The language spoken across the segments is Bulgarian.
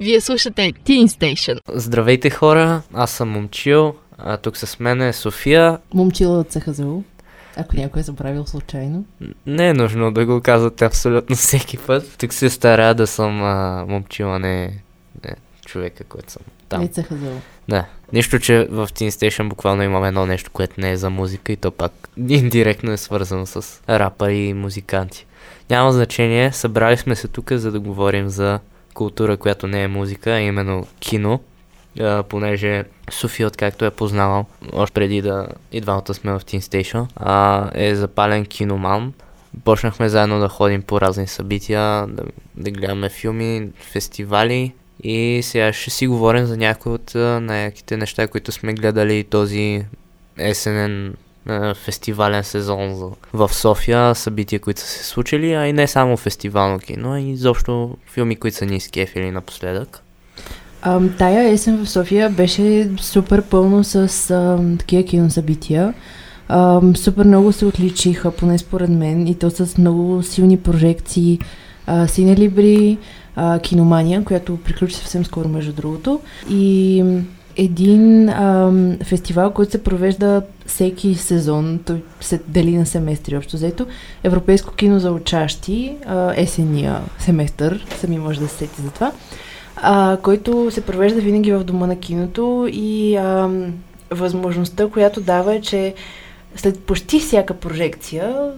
Вие слушате Teen Station. Здравейте хора, аз съм Момчил, а тук с мен е София. Момчила от ЦХЗУ, ако някой е забравил случайно. Не е нужно да го казвате абсолютно всеки път. Тук се старая да съм а, Момчила, не, не човека, който съм там. Не ЦХЗУ. Да. Нищо, че в Teen Station буквално имаме едно нещо, което не е за музика и то пак индиректно е свързано с рапъри и музиканти. Няма значение, събрали сме се тук, за да говорим за култура, която не е музика, а именно кино, а, понеже София, откакто е познавал, още преди да и двамата сме в Teen Station, а, е запален киноман. Почнахме заедно да ходим по разни събития, да, да гледаме филми, фестивали и сега ще си говорим за някои от най-яките неща, които сме гледали този есенен фестивален сезон в София, събития, които са се случили, а и не само фестивално кино, а и изобщо филми, които са ни изкефили напоследък. А, тая есен в София беше супер пълно с а, такива киносъбития. А, супер много се отличиха, поне според мен, и то с много силни прожекции. Синелибри, Киномания, която приключи съвсем скоро, между другото. И един ам, фестивал, който се провежда всеки сезон, той се дели на семестри общо взето. Европейско кино за учащи, а, есения семестър, сами може да се сети за това, а, който се провежда винаги в дома на киното и ам, възможността, която дава е, че след почти всяка прожекция,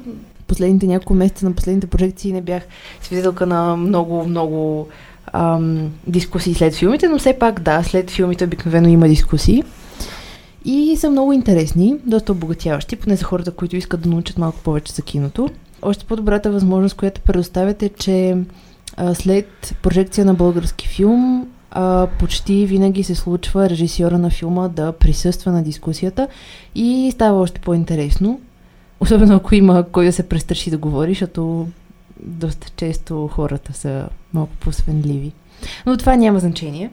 последните няколко месеца на последните прожекции не бях свидетелка на много, много ам, дискусии след филмите, но все пак да, след филмите обикновено има дискусии. И са много интересни, доста обогатяващи, поне за хората, които искат да научат малко повече за киното. Още по-добрата възможност, която предоставяте, е, че а, след прожекция на български филм а, почти винаги се случва режисьора на филма да присъства на дискусията и става още по-интересно. Особено ако има кой да се престраши да говори, защото доста често хората са малко по-свенливи. Но това няма значение.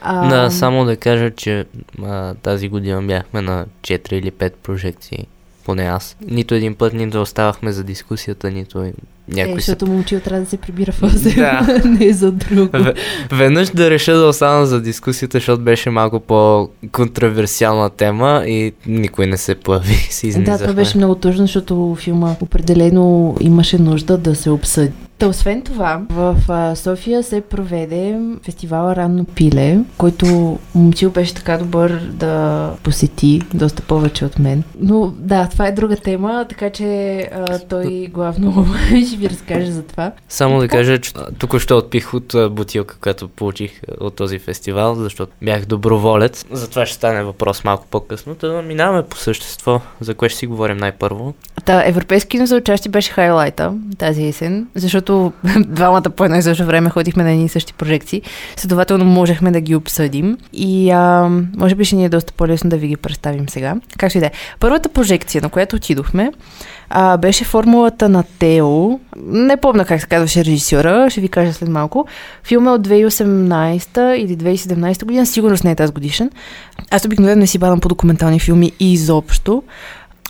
А... Да, само да кажа, че а, тази година бяхме на 4 или 5 прожекции, поне аз. Нито един път ни да оставахме за дискусията, нито някой е, защото се... момчил трябва да се прибира в озеро, да. не за друго. В, веднъж да реша да остана за дискусията, защото беше малко по-контроверсиална тема и никой не се появи. да, това беше много тъжно, защото филма определено имаше нужда да се обсъди. Та, освен това, в София се проведе фестивала Ранно пиле, който момчил беше така добър да посети доста повече от мен. Но да, това е друга тема, така че а, той главно ще ви разкаже за това. Само да кажа, че тук ще отпих от бутилка, която получих от този фестивал, защото бях доброволец. За това ще стане въпрос малко по-късно. Та да минаваме по същество, за кое ще си говорим най-първо. Та, европейски кино за участие беше хайлайта тази есен, защото двамата по едно и също време ходихме на едни и същи прожекции. Следователно можехме да ги обсъдим и а, може би ще ни е доста по-лесно да ви ги представим сега. Как ще да е? Първата прожекция, на която отидохме, а, беше формулата на Тео. Не помня как се казваше режисьора, ще ви кажа след малко. Филм е от 2018 или 2017 година, сигурно не е тази годишен. Аз обикновено не си бадам по документални филми изобщо.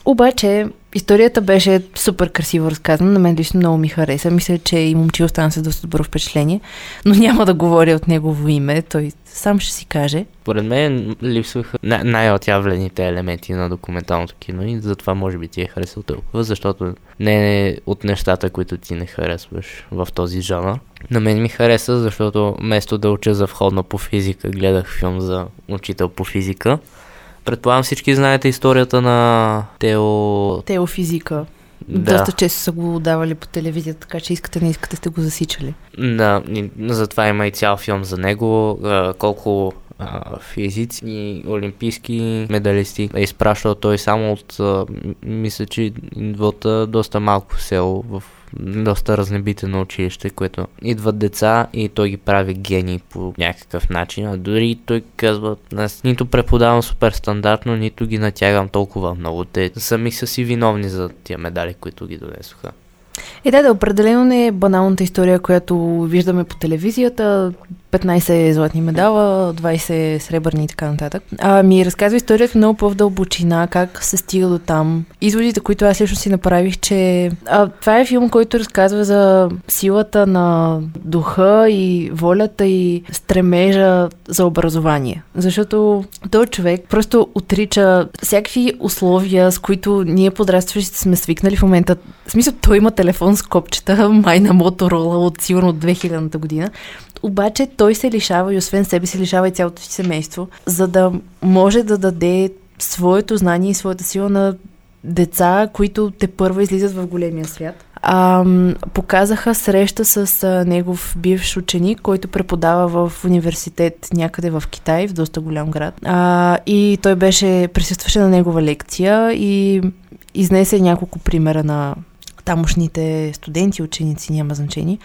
Обаче, историята беше супер красиво разказана. На мен лично много ми хареса. Мисля, че и момче остана с доста добро впечатление. Но няма да говоря от негово име. Той сам ще си каже. Поред мен липсваха най-отявлените елементи на документалното кино и затова може би ти е харесал толкова, защото не е от нещата, които ти не харесваш в този жанр. На мен ми хареса, защото вместо да уча за входна по физика, гледах филм за учител по физика. Предполагам всички знаете историята на Тео... Теофизика. Да. Доста често са го давали по телевизията, така че искате не искате сте го засичали. Да, затова има и цял филм за него. колко физици и олимпийски медалисти е изпращал той само от, мисля, че идват доста малко село в доста разнебите училище, което идват деца и той ги прави гении по някакъв начин. А дори той казва, аз нито преподавам супер стандартно, нито ги натягам толкова много. Те сами са си виновни за тия медали, които ги донесоха. Е, да, да, определено не е баналната история, която виждаме по телевизията. 15 златни медала, 20 сребърни и така нататък. А, ми разказва историята много по-вдълбочина, как се стига до там. Изводите, които аз лично си направих, че а, това е филм, който разказва за силата на духа и волята и стремежа за образование. Защото този човек просто отрича всякакви условия, с които ние подрастващите сме свикнали в момента. В смисъл, той има телефон с копчета, май на Моторола от сигурно от 2000-та година. Обаче той се лишава и освен себе се лишава и цялото си семейство, за да може да даде своето знание и своята сила на деца, които те първа излизат в големия свят. А, показаха среща с а, негов бивш ученик, който преподава в университет някъде в Китай, в доста голям град. А, и той беше, присъстваше на негова лекция и изнесе няколко примера на тамошните студенти, ученици, няма значение.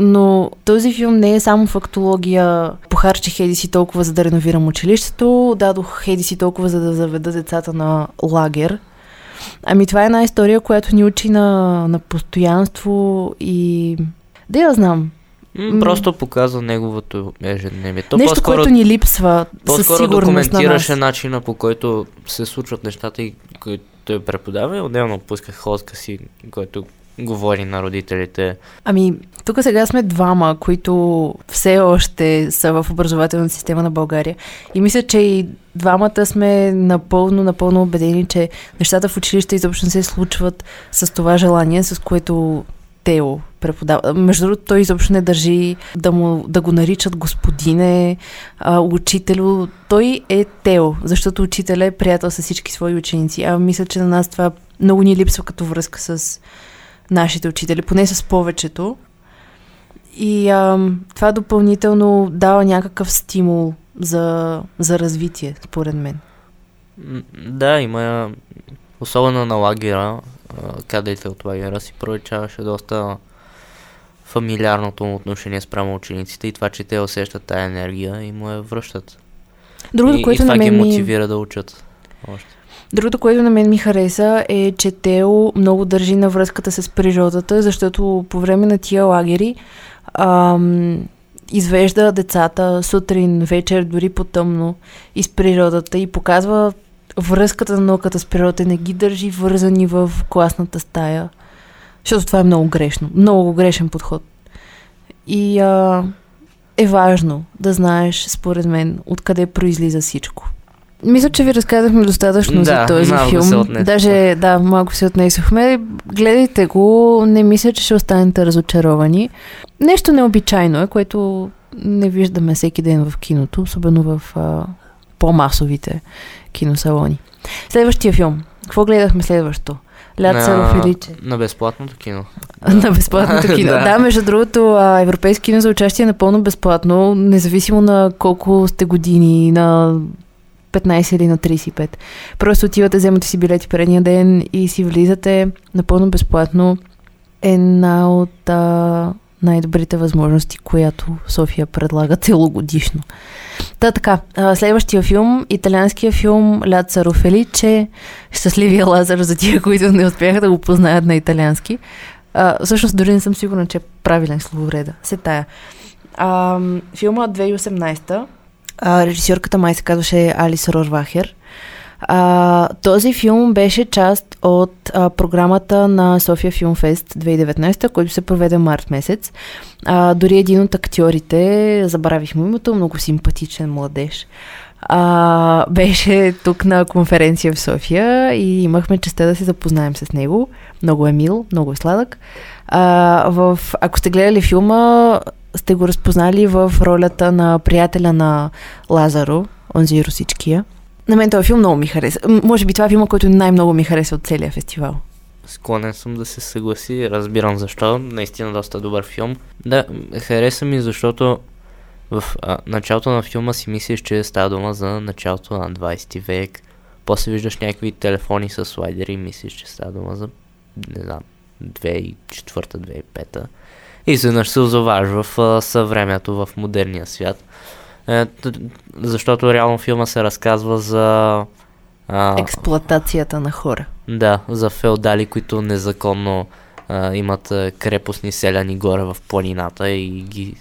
Но този филм не е само фактология. Похарчих хеди си толкова, за да реновирам училището, дадох хеди си толкова, за да заведа децата на лагер. Ами това е една история, която ни учи на, на постоянство и... Да я знам. М, Просто показва неговото ежедневие. То Нещо, което ни липсва със сигурност на нас. начина по който се случват нещата и който той преподава и отделно пусках ходка си, който говори на родителите. Ами, тук сега сме двама, които все още са в образователната система на България. И мисля, че и двамата сме напълно, напълно убедени, че нещата в училище изобщо не се случват с това желание, с което Тео преподава. Между другото, той изобщо не държи да, му, да го наричат господине, а, учителю. Той е Тео, защото учителя е приятел с всички свои ученици. А мисля, че на нас това много ни липсва като връзка с нашите учители, поне с повечето. И а, това допълнително дава някакъв стимул за, за развитие, според мен. Да, има особено на лагера, кадете от лагера си проличаваше доста фамилиарното му отношение спрямо учениците и това, че те усещат тая енергия и му я връщат. Другото, и, което и това ги ми... мотивира да учат още. Другото, което на мен ми хареса е, че Тео много държи на връзката с природата, защото по време на тия лагери ам, извежда децата сутрин, вечер, дори по-тъмно из природата и показва връзката на науката с природата, не ги държи вързани в класната стая. Защото това е много грешно. Много грешен подход. И а, е важно да знаеш, според мен, откъде произлиза всичко. Мисля, че ви разказахме достатъчно за Да, този малко филм. се отнесохме. Даже, да, малко се отнесохме. Гледайте го, не мисля, че ще останете разочаровани. Нещо необичайно е, което не виждаме всеки ден в киното, особено в а, по-масовите киносалони. Следващия филм. Какво гледахме следващо? И Личе. на безплатното кино. На безплатното кино. Да. да. между другото, а, европейски кино за участие е напълно безплатно, независимо на колко сте години, на 15 или на 35. Просто отивате, вземате си билети предния ден и си влизате напълно безплатно. Една от а, най-добрите възможности, която София предлага целогодишно. Та така, следващия филм, италианския филм Ляцаро Феличе, Щастливия Лазар за тия, които не успяха да го познаят на италиански. А, всъщност дори не съм сигурна, че е правилен словореда. Се тая. А, филма от 2018 а, режисьорката май се казваше Алис Рорвахер. А, този филм беше част от а, програмата на София Филм Фест 2019, който се проведе март месец. А, дори един от актьорите, забравих му името, много симпатичен младеж, а, беше тук на конференция в София и имахме честа да се запознаем с него. Много е мил, много е сладък. А, в, ако сте гледали филма, сте го разпознали в ролята на приятеля на Лазаро, онзи русичкия. На мен този филм много ми хареса. Може би това е филма, който най-много ми хареса от целия фестивал. Склонен съм да се съгласи, разбирам защо. Наистина доста добър филм. Да, хареса ми, защото в а, началото на филма си мислиш, че става дума за началото на 20 век. После виждаш някакви телефони с слайдери и мислиш, че става дума за, не знам, 2004-2005. Изведнъж се озоваш в съвремето, в модерния свят. Е, защото реално филма се разказва за... А, Експлоатацията на хора. да, за феодали, които незаконно а, имат крепостни селяни горе в планината и ги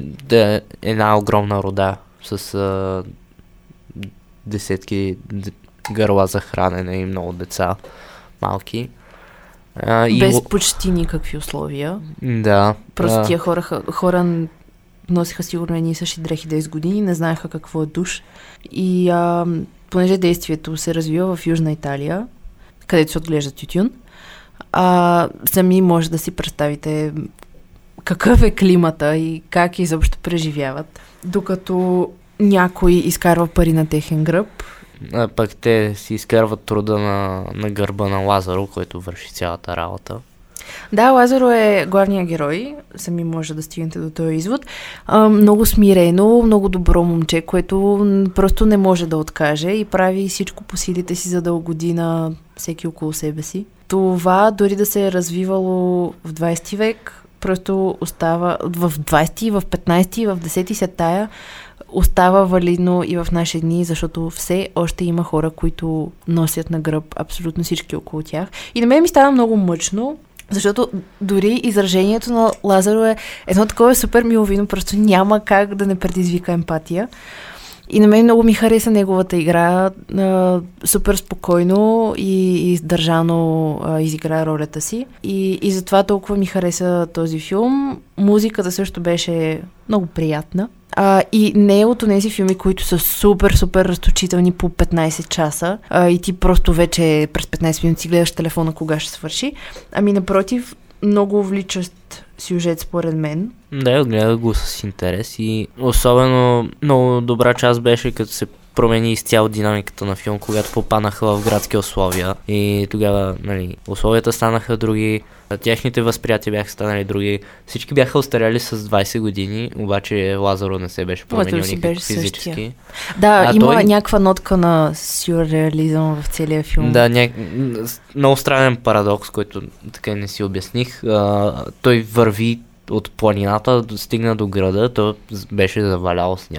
да е една огромна рода с а, десетки д- гърла за хранене и много деца малки. А, и Без ло- почти никакви условия. Да. Просто а, тия хора, хора носиха сигурно едни и същи дрехи 10 години, не знаеха какво е душ. И а, понеже действието се развива в Южна Италия, където се отглежда тютюн, а, сами може да си представите какъв е климата и как изобщо преживяват. Докато някой изкарва пари на техен гръб, а, пък те си изкарват труда на, на гърба на Лазаро, който върши цялата работа. Да, Лазаро е главният герой, сами може да стигнете до този извод. А, много смирено, много добро момче, което просто не може да откаже и прави всичко по силите си, за да угоди на всеки около себе си. Това дори да се е развивало в 20 век, просто остава в 20, в 15, в 10 се тая, остава валидно и в наши дни, защото все още има хора, които носят на гръб абсолютно всички около тях. И на мен ми става много мъчно, защото дори изражението на Лазаро е едно такова супер миловино, просто няма как да не предизвика емпатия. И на мен много ми хареса неговата игра. А, супер спокойно и издържано а, изигра ролята си. И, и затова толкова ми хареса този филм. Музиката също беше много приятна. А, и не от тези филми, които са супер, супер разточителни по 15 часа а, и ти просто вече през 15 минути гледаш телефона кога ще свърши. Ами напротив, много вличащ сюжет според мен. Да, гледах го с интерес и особено много добра част беше като се промени изцяло динамиката на филм, когато попанаха в градски условия и тогава нали, условията станаха други, техните възприятия бяха станали други. Всички бяха остаряли с 20 години, обаче Лазаро не се беше Лазаро променил си никак беше физически. същия. Да, А има той- някаква нотка на сюрреализъм в целия филм. Да, ня... много странен парадокс, който така не си обясних. А, той върви от планината, стигна до града, то беше завалял с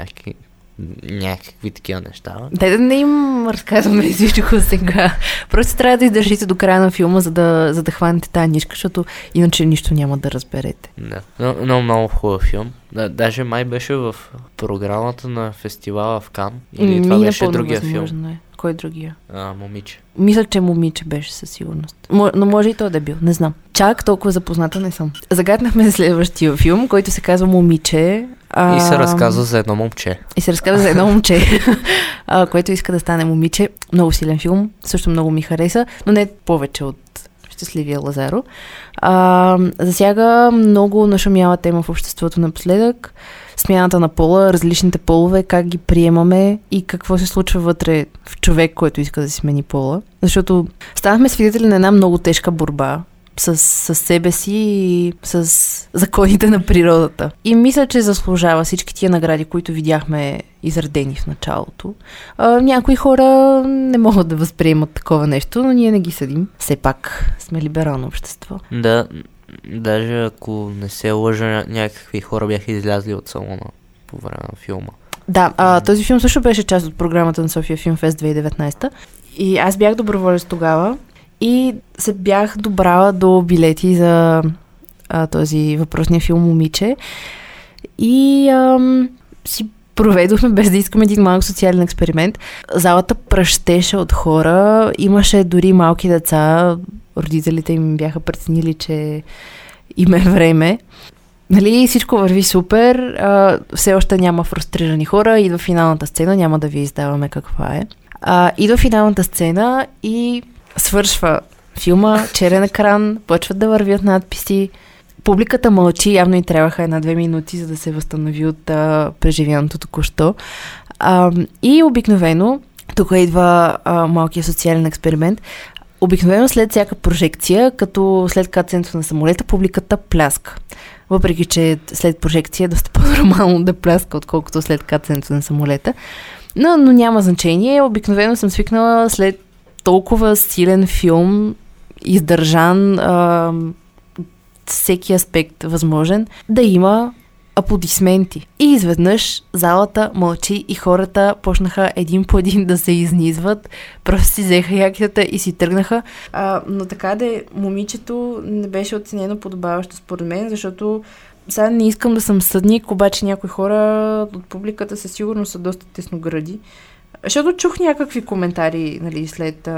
някакви, такива неща. Дай да не им разказваме всичко сега. Просто трябва да издържите до края на филма, за да, за да хванете тази нишка, защото иначе нищо няма да разберете. Да. Но, но много хубав филм. Да, даже май беше в програмата на фестивала в Кан. Или това Ми, беше напълно другия филм. Е. Кой е другия? А, момиче. Мисля, че момиче беше със сигурност. Мо, но може и той да е бил, не знам. Чак толкова запозната не съм. Загаднахме следващия филм, който се казва Момиче. А, И се разказва за едно момче. И се разказва за едно момче, а, което иска да стане момиче. Много силен филм, също много ми хареса, но не повече от Щастливия Лазаро. А, засяга много нашумяла тема в обществото напоследък. Смяната на пола, различните полове, как ги приемаме и какво се случва вътре в човек, който иска да си смени пола. Защото станахме свидетели на една много тежка борба с, с себе си и с законите на природата. И мисля, че заслужава всички тия награди, които видяхме изредени в началото. А, някои хора не могат да възприемат такова нещо, но ние не ги съдим. Все пак сме либерално общество. Да, даже ако не се лъжа, ня- някакви хора бяха излязли от салона по време на филма. Да, а, този филм също беше част от програмата на София Филм Фест 2019. И аз бях доброволец тогава и се бях добрала до билети за а, този въпросния филм Момиче. И ам, си проведохме без да искаме един малък социален експеримент. Залата пръщеше от хора, имаше дори малки деца, родителите им бяха преценили, че им е време. Нали, всичко върви супер, а, все още няма фрустрирани хора, идва финалната сцена, няма да ви издаваме каква е. А, идва финалната сцена и свършва филма, черен екран, почват да вървят надписи. Публиката мълчи, явно и трябваха една-две минути, за да се възстанови от а, преживяното току-що. А, и обикновено, тук идва а, малкият социален експеримент, обикновено след всяка прожекция, като след кацането на самолета, публиката пляска. Въпреки, че след прожекция е доста по-нормално да пляска, отколкото след кацането на самолета. Но, но няма значение. Обикновено съм свикнала след толкова силен филм, издържан, а, всеки аспект възможен, да има аплодисменти. И изведнъж залата мълчи и хората почнаха един по един да се изнизват. Просто си взеха якитата и си тръгнаха. А, но така да е, момичето не беше оценено подобаващо според мен, защото сега не искам да съм съдник, обаче някои хора от публиката със сигурност са доста тесногради. Защото чух някакви коментари нали, след,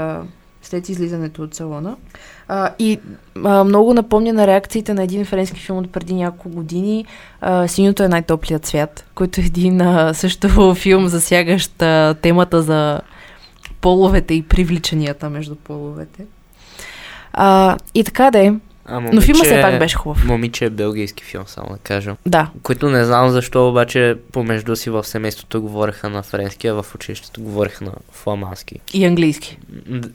след излизането от салона. А, и а, много напомня на реакциите на един френски филм от преди няколко години. А, Синьото е най-топлият свят, който е един а, също филм, засягащ а, темата за половете и привличанията между половете. А, и така да е. А, Но филма все пак беше хубав. Момиче е белгийски филм, само да кажа. Да. Които не знам защо, обаче помежду си в семейството говореха на френски, а в училището говореха на фламандски. И английски.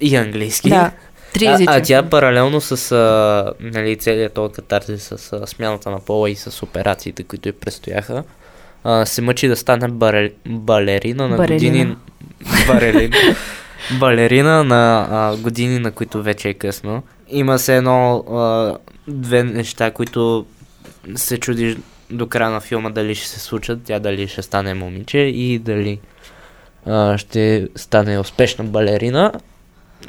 И английски. Да. Три А, а тя паралелно с а, нали, целият този катарзис с а, смяната на пола и с операциите, които й предстояха, а, се мъчи да стане баре, балерина на Барелина. години... Барелин. балерина на а, години, на които вече е късно. Има се едно а, две неща, които се чудиш до края на филма дали ще се случат, тя дали ще стане момиче и дали а, ще стане успешна балерина.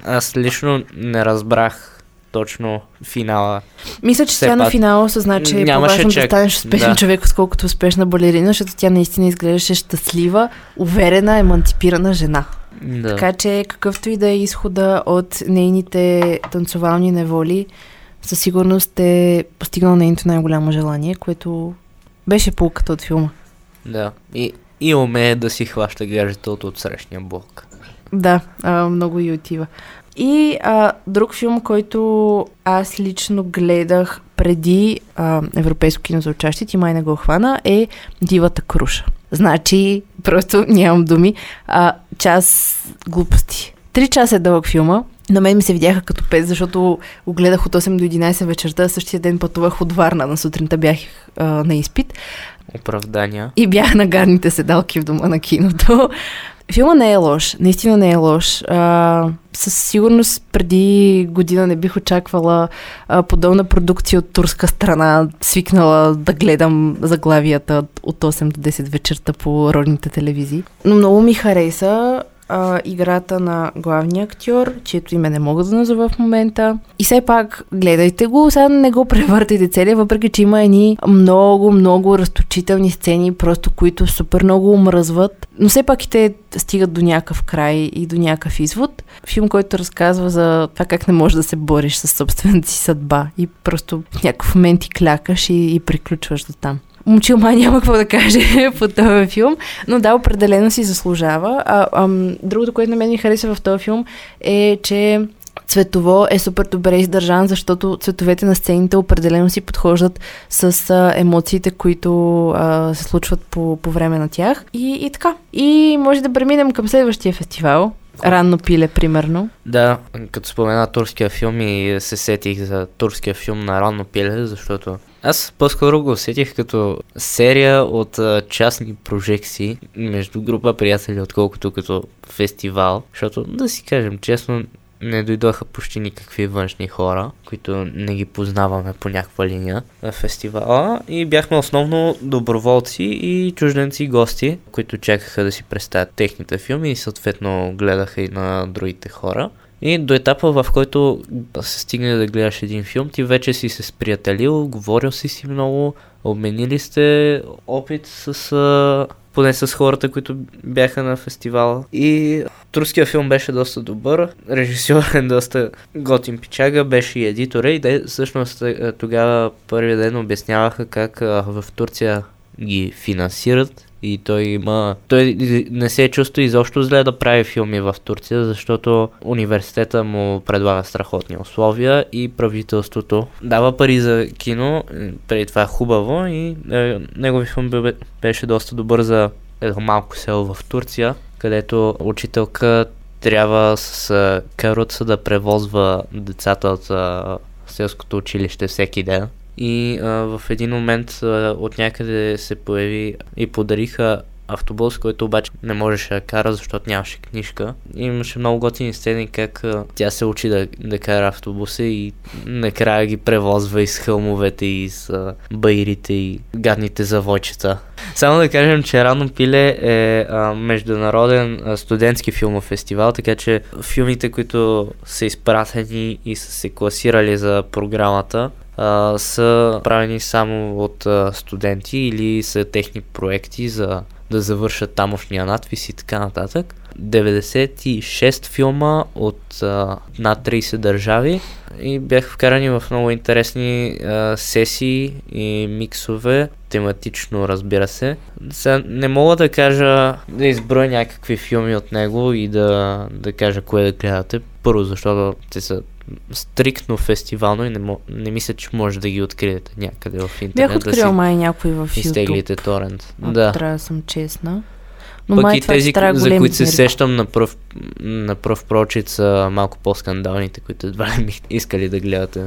Аз лично не разбрах точно финала. Мисля, че тя на финала осъзна, че е по-важно да станеш успешен да. човек, отколкото успешна балерина, защото тя наистина изглеждаше щастлива, уверена, емансипирана жена. Да. Така че какъвто и да е изхода от нейните танцовални неволи, със сигурност е постигнал нейното най-голямо желание, което беше полката от филма. да. И, и умее да си хваща гаджето от отсрещния блок. Да, а, много и отива. И а, друг филм, който аз лично гледах преди а, Европейско кино за учащи, ти май не го хвана, е Дивата круша. Значи, просто нямам думи, а, час глупости. Три часа е дълъг филма. На мен ми се видяха като пет, защото го гледах от 8 до 11 вечерта, същия ден пътувах от Варна, на сутринта бях а, на изпит Оправдания. и бях на гадните седалки в дома на киното. Филма не е лош, наистина не е лош. А, със сигурност преди година не бих очаквала а, подобна продукция от турска страна, свикнала да гледам заглавията от 8 до 10 вечерта по родните телевизии. Но много ми хареса а, играта на главния актьор, чието име не мога да назова в момента. И все пак, гледайте го, сега не го превъртайте целия, въпреки че има едни много, много разточителни сцени, просто които супер много омръзват. Но все пак и те стигат до някакъв край и до някакъв извод. Филм, който разказва за това как не можеш да се бориш с собствената си съдба и просто в някакъв момент ти клякаш и, и приключваш до там. Момчил май няма какво да каже по този филм, но да, определено си заслужава. А, ам, другото, което на мен ми хареса в този филм е, че цветово е супер добре издържан, защото цветовете на сцените определено си подхождат с а, емоциите, които а, се случват по, по време на тях. И, и така. И може да преминем към следващия фестивал. Ранно пиле, примерно. Да, като спомена турския филм и се сетих за турския филм на ранно пиле, защото аз по-скоро го усетих като серия от а, частни прожекции между група приятели, отколкото като фестивал, защото да си кажем честно, не дойдоха почти никакви външни хора, които не ги познаваме по някаква линия на фестивала и бяхме основно доброволци и чужденци гости, които чакаха да си представят техните филми и съответно гледаха и на другите хора. И до етапа, в който се стигне да гледаш един филм, ти вече си се сприятелил, говорил си си много, обменили сте опит с а, поне с хората, които бяха на фестивала. И турския филм беше доста добър, режисьор е доста готин пичага, беше и едитора и всъщност е, тогава първия ден обясняваха как а, в Турция ги финансират и той има... Той не се чувства изобщо зле да прави филми в Турция, защото университета му предлага страхотни условия и правителството дава пари за кино, е, преди това хубаво и е, негови филм бе- беше доста добър за едно малко село в Турция, където учителка трябва с а, каруца да превозва децата от селското училище всеки ден. И а, в един момент а, от някъде се появи и подариха автобус, който обаче не можеше да кара, защото нямаше книжка. И имаше много готини сцени как а, тя се учи да, да кара автобуса и накрая ги превозва из хълмовете, из а, байрите и гадните завойчета. Само да кажем, че Рано пиле е а, международен а, студентски филмов фестивал, така че филмите, които са изпратени и са се класирали за програмата, а, са правени само от а, студенти или са техни проекти за да завършат тамошния надпис и така нататък. 96 филма от а, над 30 държави и бяха вкарани в много интересни а, сесии и миксове, тематично разбира се. Сега не мога да кажа, да изброя някакви филми от него и да, да кажа кое да гледате. Първо, защото те са стриктно фестивално и не, мо, не мисля, че може да ги откриете някъде в интернет. Бях открил да май някой в YouTube. изтеглите торент. Ако Да. трябва да съм честна. Но Пък май и това тези, трябва за които се сещам на пръв, на пръв прочит са малко по-скандалните, които едва ли бих искали да гледате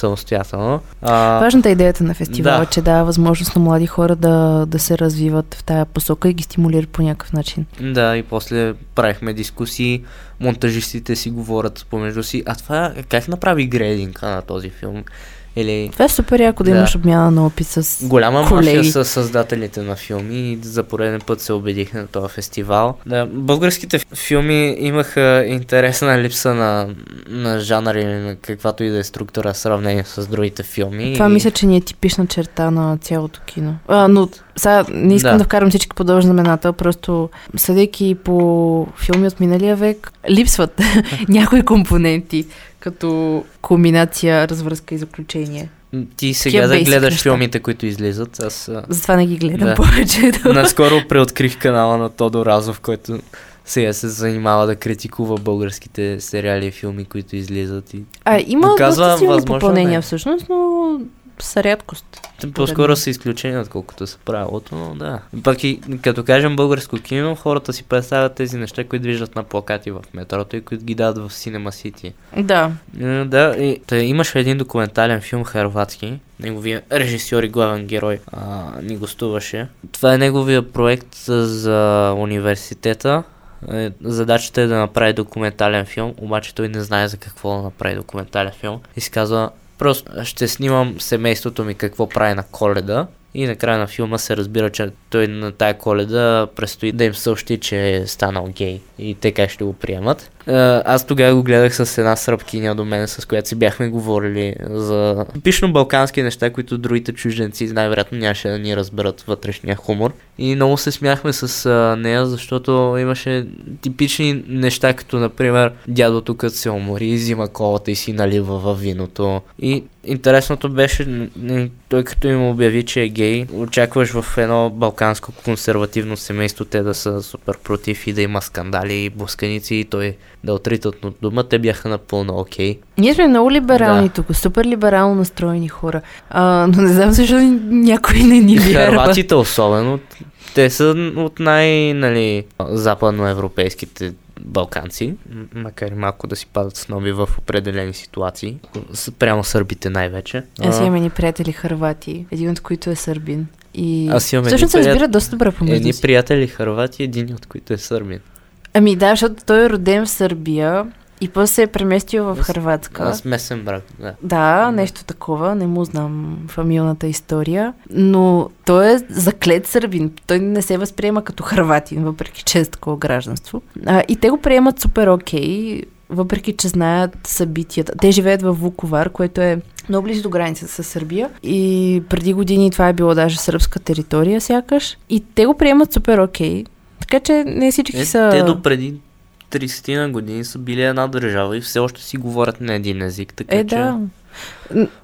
самостоятелно. А, Важната е идеята на фестивала, Да. че дава възможност на млади хора да, да се развиват в тая посока и ги стимулира по някакъв начин. да, и после правихме дискусии, монтажистите си говорят помежду си, а това как направи грейдинга на този филм? Или Това е супер яко да, Да. имаш обмяна на опит с Голяма колеги. мафия са създателите на филми и за пореден път се убедих на този фестивал. Да, българските филми имаха интересна липса на, на жанър или на каквато и да е структура в сравнение с другите филми. Това и... мисля, че ни е типична черта на цялото кино. А, но сега не искам да, Да. вкарам всички по знамената, просто съдейки по филми от миналия век, липсват някои компоненти, като комбинация, развръзка и заключение. Ти сега да гледаш неща. филмите, които излизат. Аз Затова не ги гледам Да. повече. наскоро преоткрих канала на Тодор Разов, който сега се занимава да критикува българските сериали и филми, които излизат. И... А, има Доказва доста силни възможно попълнения не. всъщност, но са рядкост. По-скоро са изключения, отколкото са правилото, но да. Пък и като кажем българско кино, хората си представят тези неща, които виждат на плакати в метрото и които ги дадат в Cinema City. Да. Е, Да, и та, имаше един документален филм харватски. Неговия режисьор и главен герой а, ни гостуваше. Това е неговия проект за- университета. Е, Задачата е да направи документален филм, обаче той не знае за какво да направи документален филм. И си казва, просто ще снимам семейството ми какво прави на коледа. И накрая на филма се разбира, че той на тая коледа предстои да им съобщи, че е станал гей. И те как ще го приемат. Е, Аз тогава го гледах с една сръбкиня до мен, с която си бяхме говорили за типично балкански неща, които другите чужденци най-вероятно нямаше да ни разберат вътрешния хумор. И много се смяхме с а, нея, защото имаше типични неща, като например дядото като се умори, взима колата и си налива във виното. И интересното беше, той като им обяви, че е гей, очакваш в едно балканско консервативно семейство те да са супер против и да има скандали и блъсканици и той да отритат от дома. Те бяха напълно окей. Ние сме много либерални Да. тук, супер либерално настроени хора. А, но не знам защо някой не ни вярва. Харватите особено, те са от най, нали, западноевропейските балканци, макар и малко да си падат с нови в определени ситуации, прямо сърбите най-вече. Аз имам едни приятели харвати, един от които е сърбин. И Аз имам едни всъщност се разбират доста добре помежду Едни си. приятели харвати, един от които е сърбин. Ами да, защото той е роден в Сърбия и после се е преместил в. Аз смесен брак, да. Да, нещо такова, не му знам фамилната история, но той е заклет сърбин. Той не се възприема като хрватин, въпреки че е такова гражданство. А, и те го приемат супер окей, въпреки че знаят събитията. Те живеят в Вуковар, което е много близо до границата с Сърбия. И преди години това е било даже сръбска територия, сякаш. И те го приемат супер окей. Така че не всички Е, са... Те до преди 30 на години са били една държава и все още си говорят на един език, така Е, че... да.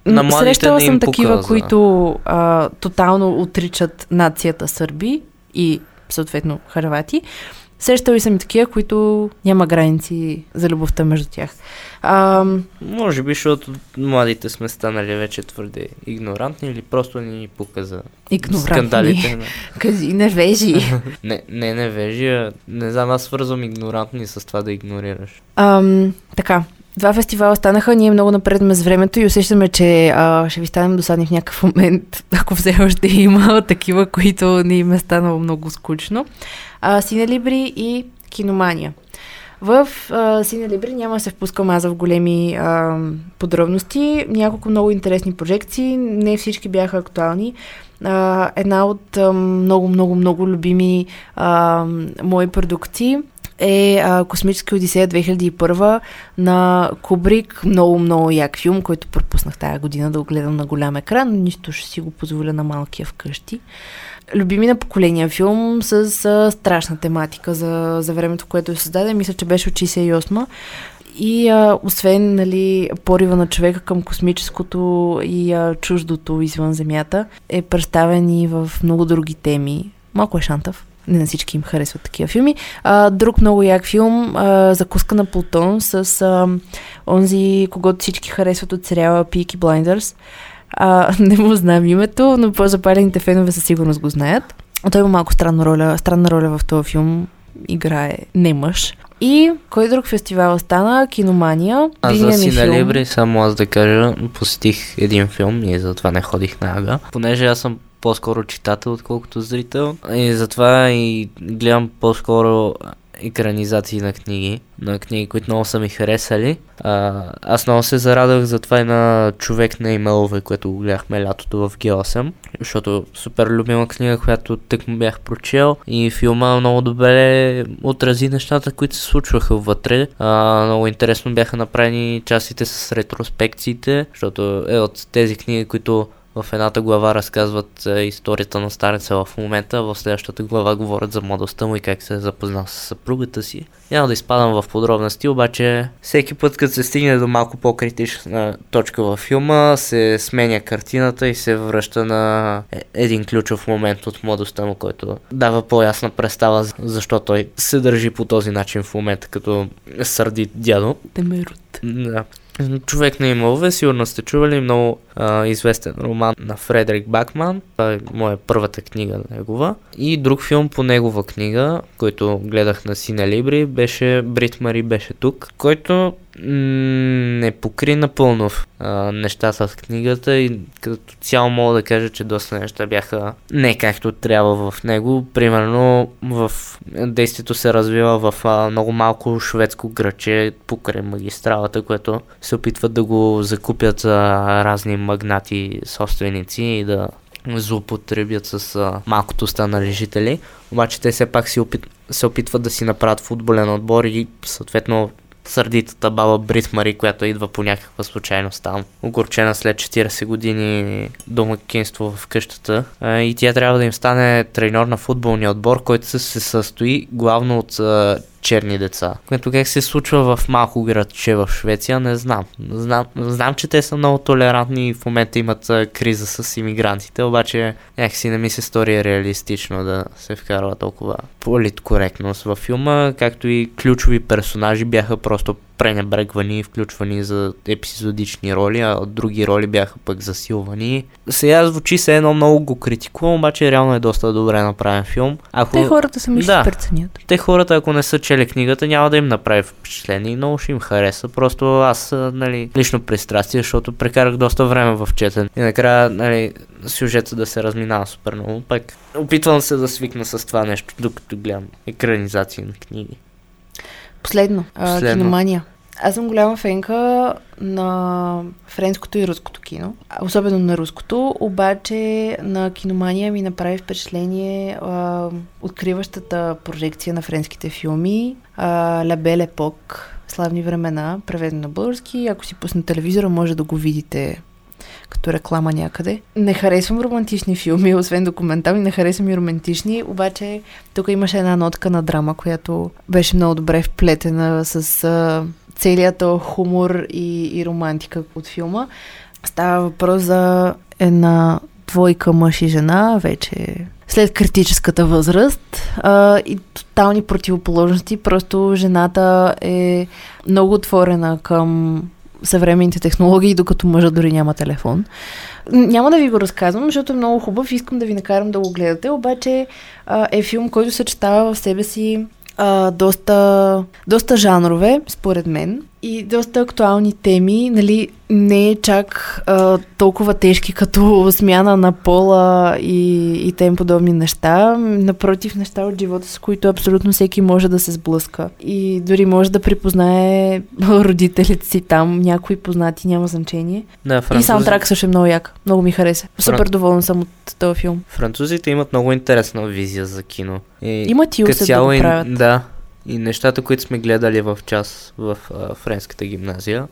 На Срещала съм такива, пука за- които а, тотално отричат нацията сърби и съответно харвати. Срещали съм и такива, които няма граници за любовта между тях. А, Може би, защото младите сме станали вече твърде игнорантни или просто не ни пука за игнорантни. скандалите. На... Кажи, невежи. Не, не, не вежи, а не знам, аз свързвам игнорантни с това да игнорираш. Ам, така, два фестивала станаха, ние много напредваме с времето и усещаме, че а, ще ви станем досадни в някакъв момент, ако все още има такива, които не им е станало много скучно. А, Синелибри и Киномания. В а, Синелибри няма да се впускам аз в големи а, подробности. Няколко много интересни прожекции, не всички бяха актуални. А, една от а, много, много, много любими а, мои продукции е а, Космическа Одисея 2001 на Кубрик. Много, много як филм, който пропуснах тази година да го гледам на голям екран. Нищо ще си го позволя на малкия вкъщи. Любими на поколения филм с а, страшна тематика за, за времето, което е създаден. Мисля, че беше от 68 и а, освен нали, порива на човека към космическото и а, чуждото извън Земята, е представен и в много други теми. Малко е шантав. Не на всички им харесват такива филми. А, друг много як филм, а, Закуска на Плутон, с а, онзи, когато всички харесват от сериала Peaky Blinders. А, не му знам името, но по-запалените фенове със сигурност го знаят. Той има малко странна роля, странна роля в този филм. Играе не мъж. И кой друг фестивал стана? Киномания. А за Видения ми Сина филм. Либри, само аз да кажа, посетих един филм и затова не ходих на Ага. Понеже аз съм по-скоро читател, отколкото зрител. И затова и гледам по-скоро екранизации на книги, на книги, които много са ми харесали. А, аз много се зарадах за това и на Човек на имейлове, което гледахме лятото в Г8, защото супер любима книга, която тък му бях прочел и филма много добре отрази нещата, които се случваха вътре. А, много интересно бяха направени частите с ретроспекциите, защото е от тези книги, които в едната глава разказват е, историята на стареца в момента, в следващата глава говорят за младостта му и как се е запознал с съпругата си. Няма да изпадам в подробности, обаче всеки път, като се стигне до малко по-критична точка във филма, се сменя картината и се връща на е- един ключов момент от младостта му, който дава по-ясна представа за- защо той се държи по този начин в момента, като сърди дядо. Темерут. Да. Човек на имове, сигурно сте чували много известен роман на Фредерик Бакман. Това е моя първата книга негова. И друг филм по негова книга, който гледах на Сина Либри, беше Брит Мари беше тук, който не покри напълно а, нещата в книгата и като цяло мога да кажа, че доста неща бяха не както трябва в него. Примерно в действието се развива в а, много малко шведско граче покрай магистралата, което се опитват да го закупят а, разни магнати собственици и да злоупотребят с а, малкото останали жители. Обаче те все пак си опит, се опитват да си направят футболен отбор и съответно сърдитата баба Брит Мари, която идва по някаква случайност там, огорчена след 40 години домакинство в къщата. И тя трябва да им стане треньор на футболния отбор, който се състои главно от черни деца. Което как се случва в малко градче в Швеция, не знам. Знам, знам че те са много толерантни и в момента имат криза с иммигрантите, обаче някакси не ми се стори реалистично да се вкарва толкова политкоректност във филма, както и ключови персонажи бяха просто пренебрегвани и включвани за епизодични роли, а други роли бяха пък засилвани. Сега звучи се едно много го критикувам, обаче реално е доста добре направен филм. Ако... Те хората сами ще Да. се преценят. Те хората, ако не са чели книгата, няма да им направи впечатление и много ще им хареса. Просто аз, нали, лично пристрастие, защото прекарах доста време в четен. И накрая, нали, сюжета да се разминава супер много. Пак опитвам се да свикна с това нещо, докато гледам екранизации на книги. Последно, а, Последно. киномания. Аз съм голяма фенка на френското и руското кино, а особено на руското, обаче на киномания ми направи впечатление а, откриващата прожекция на френските филми а, La Belle Époque, славни времена, преведено на български. Ако си пусне телевизора, може да го видите като реклама някъде. Не харесвам романтични филми, освен документални, не харесвам и романтични, обаче тук имаше една нотка на драма, която беше много добре вплетена с а, целият хумор и, и романтика от филма. Става въпрос за една двойка мъж и жена, вече след критическата възраст а, и тотални противоположности. Просто жената е много отворена към съвременните технологии, докато мъжът дори няма телефон. Няма да ви го разказвам, защото е много хубав. Искам да ви накарам да го гледате, обаче а, е филм, който съчетава в себе си а, доста, доста жанрове, според мен, и доста актуални теми. Нали, не е чак а, толкова тежки като смяна на пола и, и тем подобни неща. Напротив, неща от живота, с които абсолютно всеки може да се сблъска. И дори може да припознае родителите си там, някои познати, няма значение. Да, И саундтрак също е много як. Много ми хареса. Супер Фран- доволен съм от този филм. Французите имат много интересна визия за кино. И Имат и усет да го правят. Да. И нещата, които сме гледали в час в а, френската гимназия,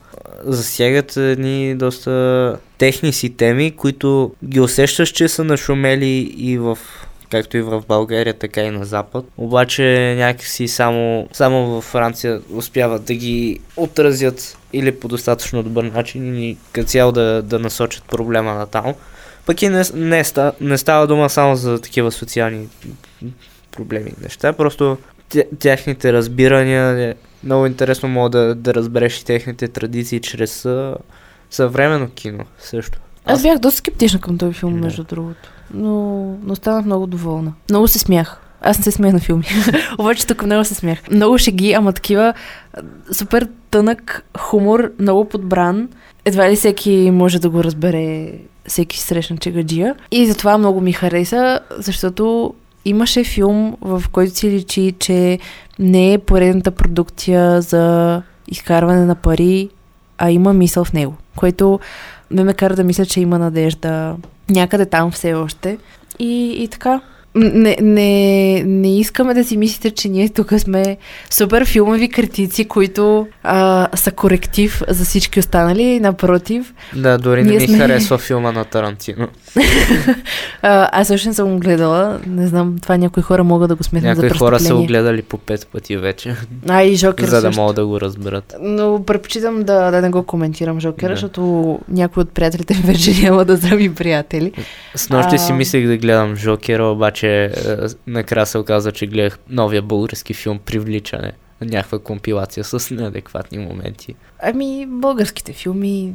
засягат едни доста техни си теми, които ги усещаш, че са нашумели и в както и в България, така и на Запад. Обаче някакси само, само във Франция успяват да ги отразят или по достатъчно добър начин и като цяло да, да насочат проблема на там. Пък и не, не, не става дума само за такива социални проблеми и неща, просто тяхните разбирания е много интересно мога да, да разбереш и техните традиции чрез съвременно кино също. Аз бях доста скептична към този филм, Да. между другото. Но, но станах много доволна. Много се смях. Аз не се смея на филми. Обаче тук много се смях. Много шеги, ама такива супер тънък хумор, много подбран. Едва ли всеки може да го разбере, всеки срещна чегаджия. И затова много ми хареса, защото имаше филм, в който си личи, че не е поредната продукция за изкарване на пари, а има мисъл в него, което ме ме кара да мисля, че има надежда някъде там все още. И, и така. Не, не, не искаме да си мислите, че ние тук сме супер филмови критици, които а, са коректив за всички останали. Напротив, Да, дори не ми сме- харесва филма на Тарантино. а, аз също не съм го гледала. Не знам, това някои хора могат да го сметнат Някои за хора са го гледали по пет пъти вече, А, и Жокер за да също. могат да го разберат. Но предпочитам да, да не го коментирам Жокера, Да. защото някои от приятелите ми вече няма да са ми приятели. С нощи си А. мислех да гледам Жокера, обаче е, накрая се оказа, че гледах новия български филм Привличане. Някаква компилация с неадекватни моменти. Ами, българските филми,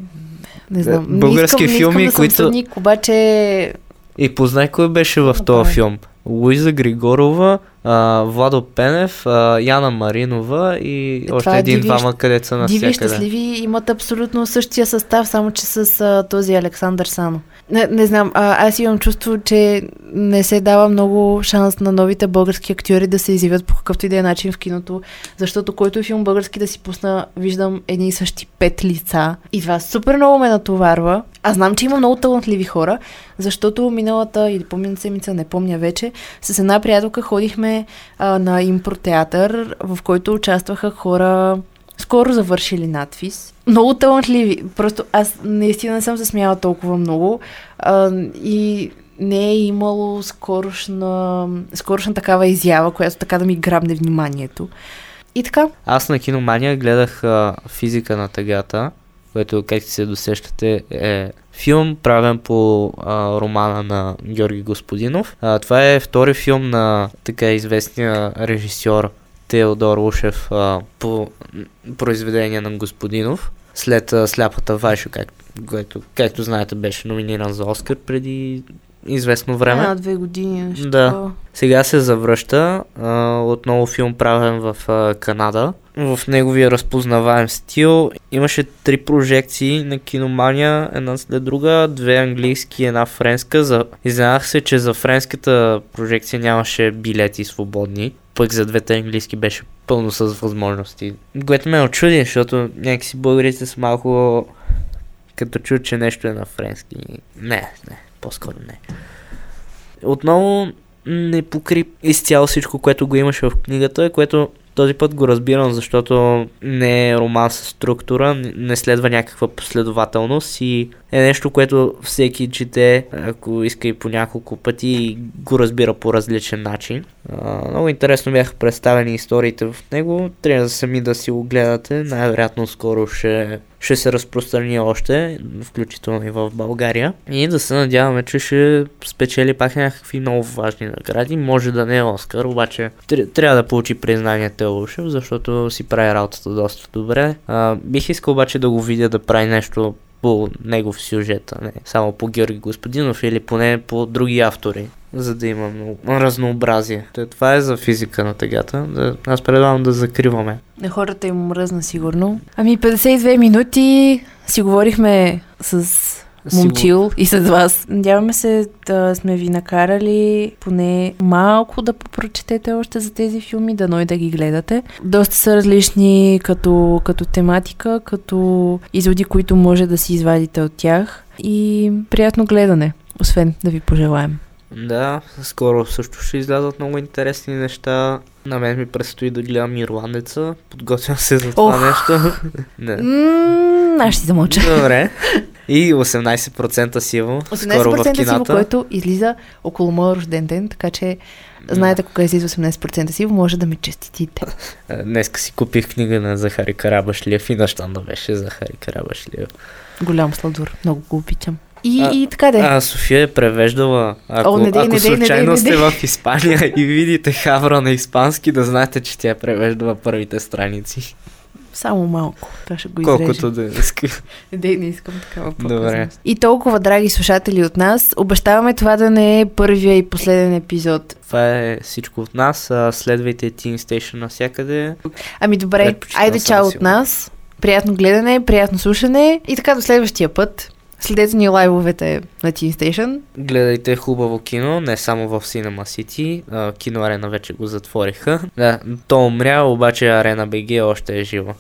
не Да, знам. не български искам, филми, не искам да които- съм съдник, обаче... И познай кой беше в този филм. Луиза Григорова, а, Владо Пенев, а, Яна Маринова и Е, още е един-двама, Диви- където са Диви и навсякъде. щастливи имат абсолютно същия състав, само че с а, този Александър Сано. Не, не знам, а, аз имам чувство, че не се дава много шанс на новите български актьори да се изявят по какъвто и да е начин в киното, защото който филм български да си пусна, виждам едни и същи пет лица и това супер много ме натоварва. Аз знам, че има много талантливи хора, защото миналата или по-миналата седмица, не помня вече, с една приятелка ходихме а, на импротеатър, в който участваха хора скоро завършили надвис. Много талантливи. Просто аз наистина не съм се смяла толкова много а, и не е имало скорошна, скорошна такава изява, която така да ми грабне вниманието. И така, Аз на киномания гледах а, физика на тъгата, което, както се досещате, е филм, правен по а, романа на Георги Господинов. А, това е втори филм на така известния режисьор Теодор Ушев а, по произведение на Господинов. След а, Сляпата Вайшо, как, което, както знаете, беше номиниран за Оскар преди известно време. една-две години. Нещо Да. такова. Сега се завръща а, отново филм правен в а, Канада. В неговия разпознаваем стил имаше три прожекции на киномания, една след друга, две английски една френска. За... Изненадах се, че за френската прожекция нямаше билети свободни, пък за двете английски беше пълно с възможности. Което ме очуди, защото някакси българите са малко като чуят, че нещо е на френски. Не, не, по-скоро не. Отново не покри изцяло всичко, което го имаше в книгата, което този път го разбирам, защото не е роман с структура, не- следва някаква последователност и е нещо, което всеки чете, ако иска и по няколко пъти, го разбира по различен начин. Много интересно бяха представени историите в него. Трябва сами да си го гледате. Най-вероятно скоро ще, ще се разпространи още, включително и в България. И да се надяваме, че ще спечели пак някакви много важни награди. Може да не е Оскар, обаче тря- трябва да получи признание Телушев, защото си прави работата доста добре. А, бих искал обаче да го видя да прави нещо по негов сюжет, а не само по Георги Господинов или поне по други автори, за да има много разнообразие. Това е за физика на тъгата. Аз предлагам да закриваме. На хората им мръзна сигурно. Ами 52 минути си говорихме с Момчил и с вас. Надяваме се да сме ви накарали поне малко да попрочетете още за тези филми, да и да ги гледате. Доста са различни като, като тематика, като изводи, които може да си извадите от тях. И приятно гледане, освен да ви пожелаем. Да, скоро също ще излязат много интересни неща. На мен ми предстои да гледам Ирландеца. Подготвям се за това Ох. нещо. Не. Ммм, аз ще си замълча. Добре. И 18% сиво. Скоро в 18% сиво, кината. което излиза около моя рожден ден, така че знаете кога излиза 18% сиво, може да ми честитите. А, Днеска си купих книга на Захари Карабашлиев и на щанда беше Захари Карабашлиев. Голям сладур, много го обичам. И, А, и така де. А София е превеждала. Ако, О, не дей, ако не дей, не случайно дей, не сте дей. в Испания и видите хавра на испански, да знаете, че тя е превеждала първите страници. Само малко. Това ще го Колкото изрежем. да иска. Не, не искам такава Добре. И толкова, драги слушатели от нас, обещаваме това да не е първия и последен епизод. Това е всичко от нас. Следвайте Teen Station навсякъде. Ами добре, айде чао от нас. Приятно гледане, приятно слушане и така до следващия път. Следете ни лайвовете на Teen Station. Гледайте хубаво кино, не само в Cinema City. Кино Арена вече го затвориха. Да, то умря, обаче Арена БГ още е жива.